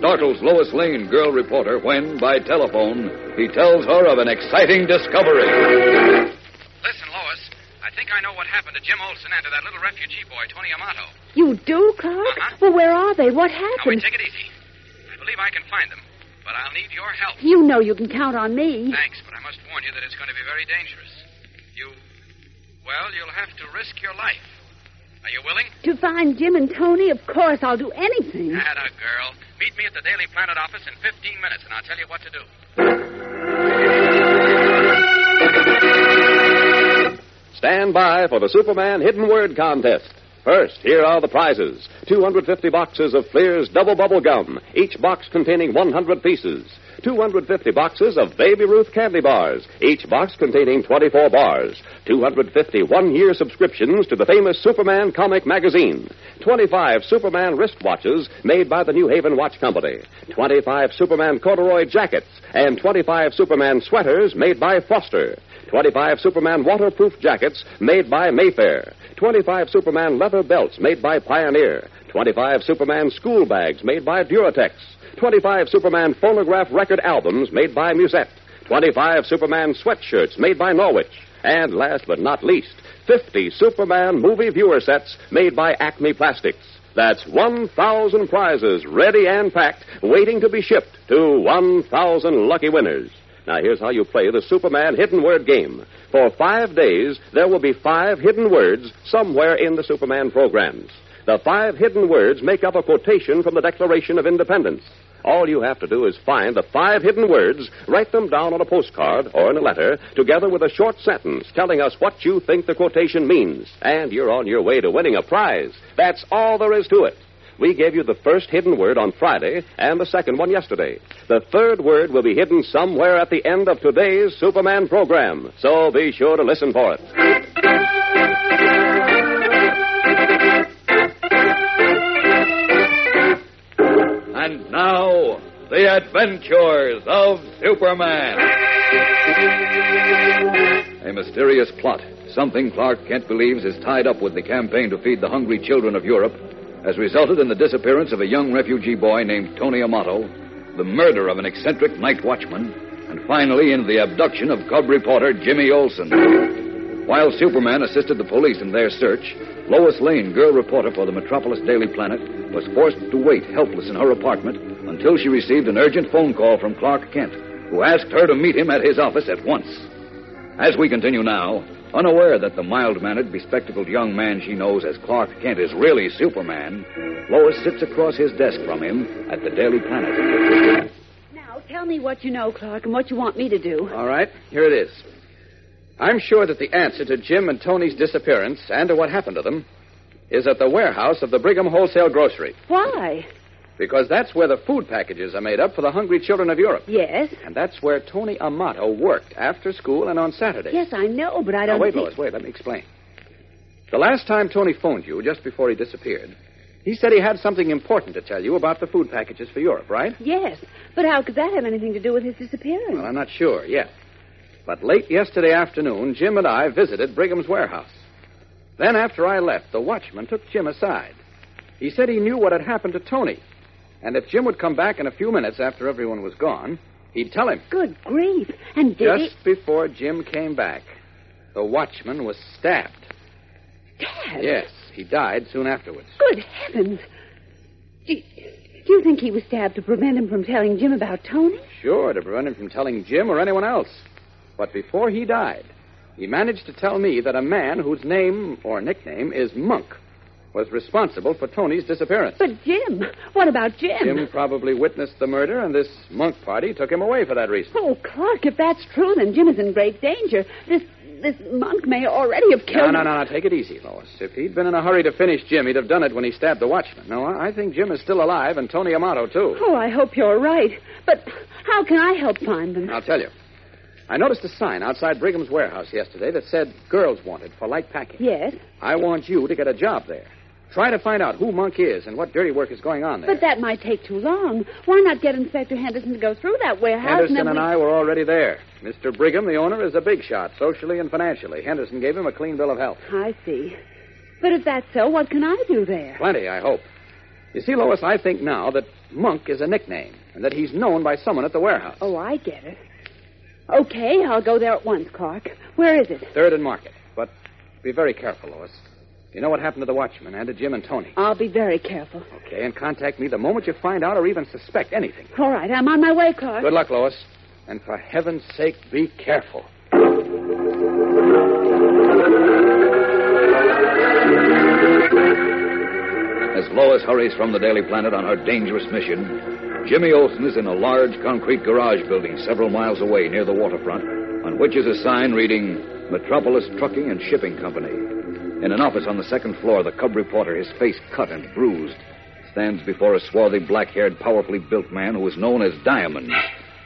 startles Lois Lane, girl reporter, when, by telephone, he tells her of an exciting discovery. Listen, Lois. I think I know what happened to Jim Olsen and to that little refugee boy, Tony Amato. You do, Clark? Uh-huh. Well, where are they? What happened? Now, wait, happened? take it easy. I believe I can find them, but I'll need your help. You know you can count on me. Thanks, but I must warn you that it's going to be very dangerous. You. Well, you'll have to risk your life. Are you willing? To find Jim and Tony, of course, I'll do anything. Atta girl. Meet me at the Daily Planet office in 15 minutes, and I'll tell you what to do. Stand by for the Superman Hidden Word Contest. First, here are the prizes 250 boxes of Fleer's Double Bubble Gum, each box containing 100 pieces. 250 boxes of Baby Ruth candy bars, each box containing 24 bars. 250 one year subscriptions to the famous Superman comic magazine. 25 Superman wristwatches made by the New Haven Watch Company. 25 Superman corduroy jackets. And 25 Superman sweaters made by Foster. 25 Superman waterproof jackets made by Mayfair. 25 Superman leather belts made by Pioneer. 25 Superman school bags made by Duratex. 25 Superman phonograph record albums made by Musette. 25 Superman sweatshirts made by Norwich. And last but not least, 50 Superman movie viewer sets made by Acme Plastics. That's 1,000 prizes ready and packed, waiting to be shipped to 1,000 lucky winners. Now, here's how you play the Superman Hidden Word game. For five days, there will be five hidden words somewhere in the Superman programs. The five hidden words make up a quotation from the Declaration of Independence. All you have to do is find the five hidden words, write them down on a postcard or in a letter, together with a short sentence telling us what you think the quotation means. And you're on your way to winning a prize. That's all there is to it. We gave you the first hidden word on Friday and the second one yesterday. The third word will be hidden somewhere at the end of today's Superman program. So be sure to listen for it. The adventures of Superman. A mysterious plot, something Clark Kent believes is tied up with the campaign to feed the hungry children of Europe, has resulted in the disappearance of a young refugee boy named Tony Amato, the murder of an eccentric night watchman, and finally in the abduction of cub reporter Jimmy Olsen. While Superman assisted the police in their search, Lois Lane, girl reporter for the Metropolis Daily Planet, was forced to wait helpless in her apartment until she received an urgent phone call from Clark Kent, who asked her to meet him at his office at once. As we continue now, unaware that the mild mannered, bespectacled young man she knows as Clark Kent is really Superman, Lois sits across his desk from him at the Daily Planet. Now, tell me what you know, Clark, and what you want me to do. All right, here it is. I'm sure that the answer to Jim and Tony's disappearance and to what happened to them is at the warehouse of the Brigham Wholesale Grocery, Why? Because that's where the food packages are made up for the hungry children of Europe. Yes. And that's where Tony Amato worked after school and on Saturdays. Yes, I know, but I don't wait, think... Lois, wait. Let me explain. The last time Tony phoned you, just before he disappeared, he said he had something important to tell you about the food packages for Europe, right? Yes, but how could that have anything to do with his disappearance? Well, I'm not sure yet. But late yesterday afternoon, Jim and I visited Brigham's warehouse. Then, after I left, the watchman took Jim aside. He said he knew what had happened to Tony. And if Jim would come back in a few minutes after everyone was gone, he'd tell him. Good grief. And did Just before Jim came back, the watchman was stabbed. Dad. Yes. He died soon afterwards. Good heavens. Do, do you think he was stabbed to prevent him from telling Jim about Tony? Sure, to prevent him from telling Jim or anyone else. But before he died, he managed to tell me that a man whose name or nickname is Monk was responsible for Tony's disappearance. But Jim, what about Jim? Jim probably witnessed the murder, and this Monk party took him away for that reason. Oh, Clark, if that's true, then Jim is in great danger. This this monk may already have No, killed. no, no, no. Take it easy, Lois. If he'd been in a hurry to finish Jim, he'd have done it when he stabbed the watchman. No, I I think Jim is still alive, and Tony Amato, too. Oh, I hope you're right. But how can I help find them? I'll tell you. I noticed a sign outside Brigham's warehouse yesterday that said girls wanted for light packing. Yes, I want you to get a job there. Try to find out who Monk is and what dirty work is going on there. but that might take too long. Why not get Inspector Henderson to go through that warehouse? Henderson and we- I were already there. Mr. Brigham, the owner, is a big shot, socially and financially. Henderson gave him a clean bill of health. I see. But if that's so, what can I do there? Plenty, I hope. You see, Lois, I think now that Monk is a nickname and that he's known by someone at the warehouse. Oh, I get it. Okay, I'll go there at once, Clark. Where is it? Third and Market. But be very careful, Lois. You know what happened to the watchman and to Jim and Tony. I'll be very careful. Okay, and contact me the moment you find out or even suspect anything. All right, I'm on my way, Clark. Good luck, Lois. And for heaven's sake, be careful. As Lois hurries from the Daily Planet on her dangerous mission, Jimmy Olsen is in a large concrete garage building several miles away near the waterfront, on which is a sign reading Metropolis Trucking and Shipping Company. In an office on the second floor, the cub reporter, his face cut and bruised, stands before a swarthy, black haired, powerfully built man who is known as Diamond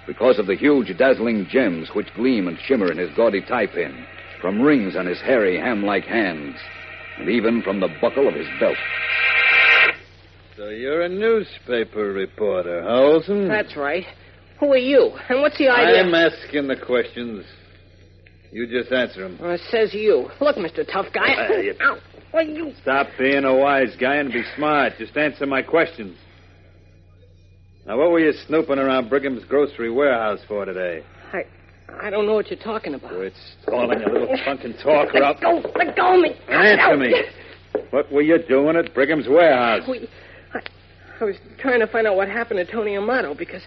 because of the huge, dazzling gems which gleam and shimmer in his gaudy tie pin, from rings on his hairy, ham like hands, and even from the buckle of his belt. So you're a newspaper reporter, huh, Olsen? Hmm? That's right. Who are you? And what's the idea? I'm asking the questions. You just answer him. Well, it says you. Look, Mr. Tough Guy. Uh, you- Ow. Well, you... Stop being a wise guy and be smart. Just answer my questions. Now, what were you snooping around Brigham's grocery warehouse for today? I... I don't know what you're talking about. Quit stalling a little funkin' talk or Let I'll... go. Let go of me. Answer me. What were you doing at Brigham's warehouse? We... I... I was trying to find out what happened to Tony Amato because...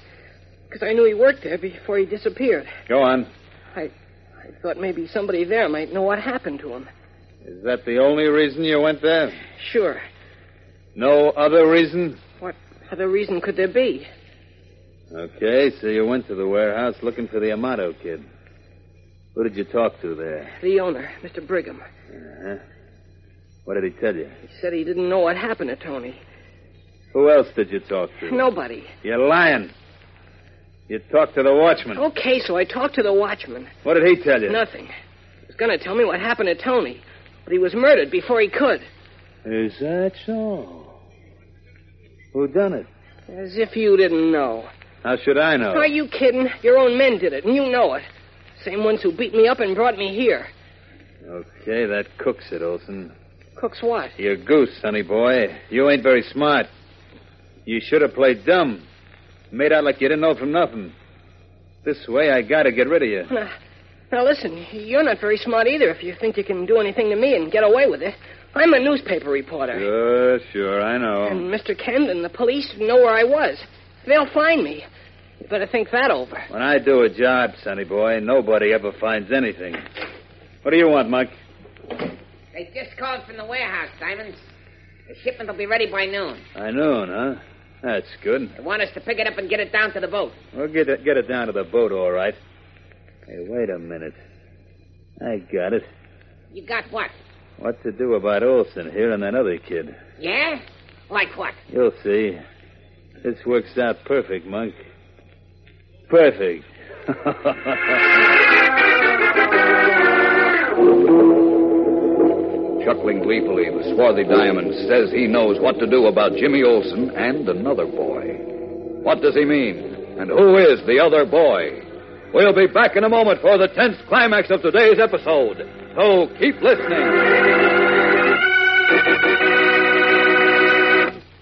Because I knew he worked there before he disappeared. Go on. I... I thought maybe somebody there might know what happened to him. Is that the only reason you went there? Sure. No other reason? What other reason could there be? Okay, so you went to the warehouse looking for the Amato kid. Who did you talk to there? The owner, Mr. Brigham. Uh-huh. What did he tell you? He said he didn't know what happened to Tony. Who else did you talk to? Nobody. You're lying. You talked to the watchman. Okay, so I talked to the watchman. What did he tell you? Nothing. He was going to tell me what happened to Tony, but he was murdered before he could. Is that so? Who done it? As if you didn't know. How should I know? Are you kidding? Your own men did it, and you know it. Same ones who beat me up and brought me here. Okay, that cooks it, Olsen. Cooks what? You're goose, sonny boy. You ain't very smart. You should have played dumb. Made out like you didn't know from nothing. This way, I gotta get rid of you. Now, now listen, you're not very smart either if you think you can do anything to me and get away with it. I'm a newspaper reporter. Sure, sure, I know. And Mr. Kent and the police know where I was. They'll find me. You better think that over. When I do a job, sonny boy, nobody ever finds anything. What do you want, Mike? They just called from the warehouse, Diamonds. The shipment will be ready by noon. By noon, huh? That's good. They want us to pick it up and get it down to the boat. We'll get it, get it down to the boat, all right. Hey, wait a minute. I got it. You got what? What to do about Olsen here and that other kid? Yeah? Like what? You'll see. This works out perfect, Monk. Perfect. Chuckling gleefully, the swarthy Diamond says he knows what to do about Jimmy Olsen and another boy. What does he mean? And who is the other boy? We'll be back in a moment for the tense climax of today's episode. So keep listening.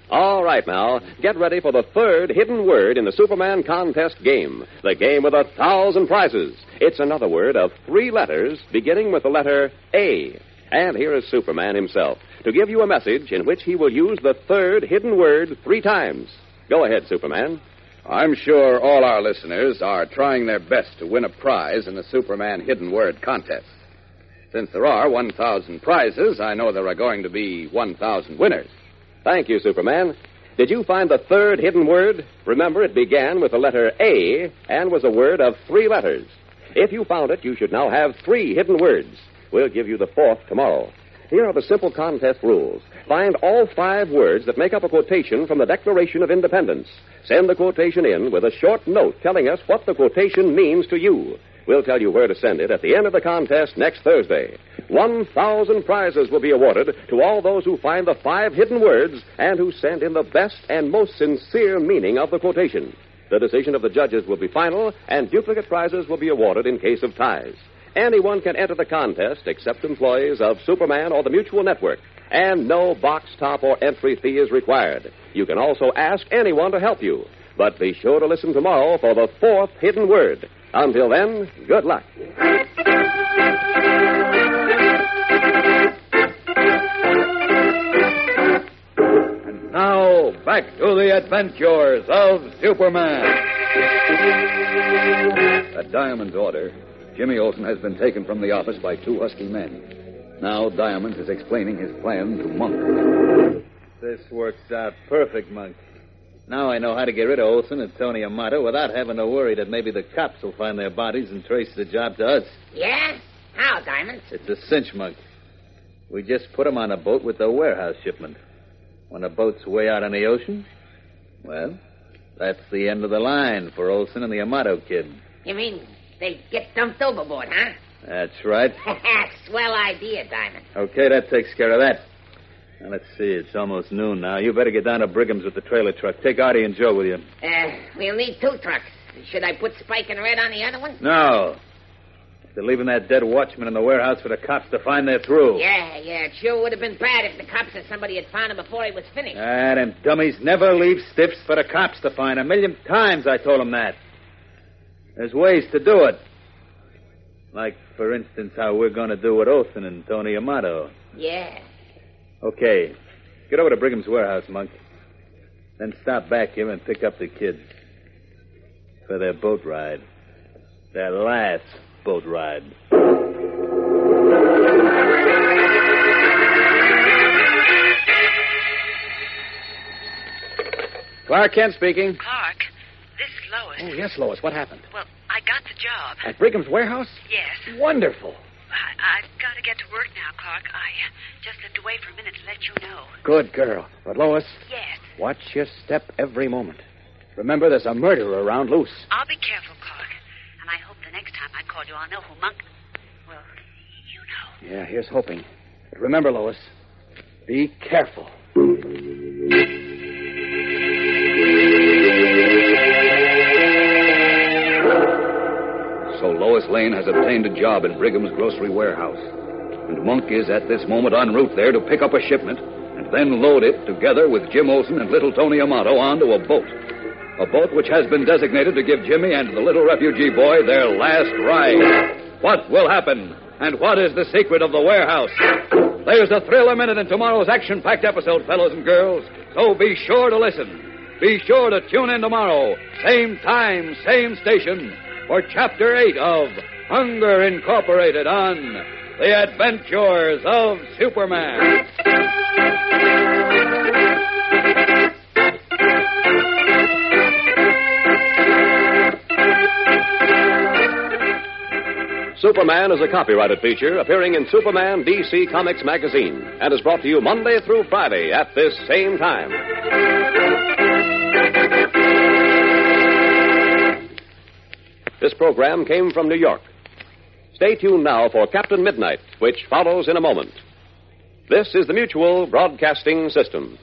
All right, now, get ready for the third hidden word in the Superman contest game. The game with a thousand prizes. It's another word of three letters beginning with the letter A. And here is Superman himself to give you a message in which he will use the third hidden word three times. Go ahead, Superman. I'm sure all our listeners are trying their best to win a prize in the Superman Hidden Word contest. Since there are 1,000 prizes, I know there are going to be 1,000 winners. Thank you, Superman. Did you find the third hidden word? Remember, it began with the letter A and was a word of three letters. If you found it, you should now have three hidden words. We'll give you the fourth tomorrow. Here are the simple contest rules. Find all five words that make up a quotation from the Declaration of Independence. Send the quotation in with a short note telling us what the quotation means to you. We'll tell you where to send it at the end of the contest next Thursday. 1,000 prizes will be awarded to all those who find the five hidden words and who send in the best and most sincere meaning of the quotation. The decision of the judges will be final, and duplicate prizes will be awarded in case of ties. Anyone can enter the contest except employees of Superman or the Mutual Network, and no box top or entry fee is required. You can also ask anyone to help you. But be sure to listen tomorrow for the fourth hidden word. Until then, good luck. And now, back to the adventures of Superman. At Diamond's order, Jimmy Olsen has been taken from the office by two husky men. Now Diamond is explaining his plan to Monk. This works out perfect, Monk. Now I know how to get rid of Olsen and Tony Amato without having to worry that maybe the cops will find their bodies and trace the job to us. Yeah? How, Diamond? It's a cinch, Monk. We just put 'em on a boat with the warehouse shipment. When the boat's way out on the ocean, well, that's the end of the line for Olsen and the Amato kid. You mean they get dumped overboard, huh? That's right. Swell idea, Diamond. Okay, that takes care of that. Now, let's see. It's almost noon now. You better get down to Brigham's with the trailer truck. Take Artie and Joe with you. Uh, we'll need two trucks. Should I put Spike and Red on the other one? No. They're leaving that dead watchman in the warehouse for the cops to find they're through. Yeah, yeah. It sure would have been bad if the cops or somebody had found him before he was finished. Ah, them dummies never leave stiffs for the cops to find. A million times I told them that. There's ways to do it. Like, for instance, how we're going to do with Olsen and Tony Amato. Yeah. Okay. Get over to Brigham's warehouse, Monk. Then stop back here and pick up the kids. For their boat ride. Their last boat ride. Clark Kent speaking. Clark, this is Lois. Oh, yes, Lois. What happened? Well, I got the job. At Brigham's warehouse? Yes. Wonderful. I, I've got to get to work now, Clark. I uh, just slipped away for a minute to let you know. Good girl. But, Lois, Yes. watch your step every moment. Remember, there's a murderer around loose. I'll be careful, Clark. And I hope the next time I call you, I'll know who Monk. Well, you know. Yeah, here's hoping. But remember, Lois, be careful. Lois Lane has obtained a job in Brigham's grocery warehouse. And Monk is at this moment en route there to pick up a shipment and then load it together with Jim Olsen and little Tony Amato onto a boat. A boat which has been designated to give Jimmy and the little refugee boy their last ride. What will happen? And what is the secret of the warehouse? There's a thrill a minute in tomorrow's action packed episode, fellows and girls. So be sure to listen. Be sure to tune in tomorrow, same time, same station, for Chapter 8 of Hunger Incorporated on The Adventures of Superman. Superman is a copyrighted feature appearing in Superman DC Comics magazine and is brought to you Monday through Friday at this same time. This program came from New York. Stay tuned now for Captain Midnight, which follows in a moment. This is the Mutual Broadcasting System.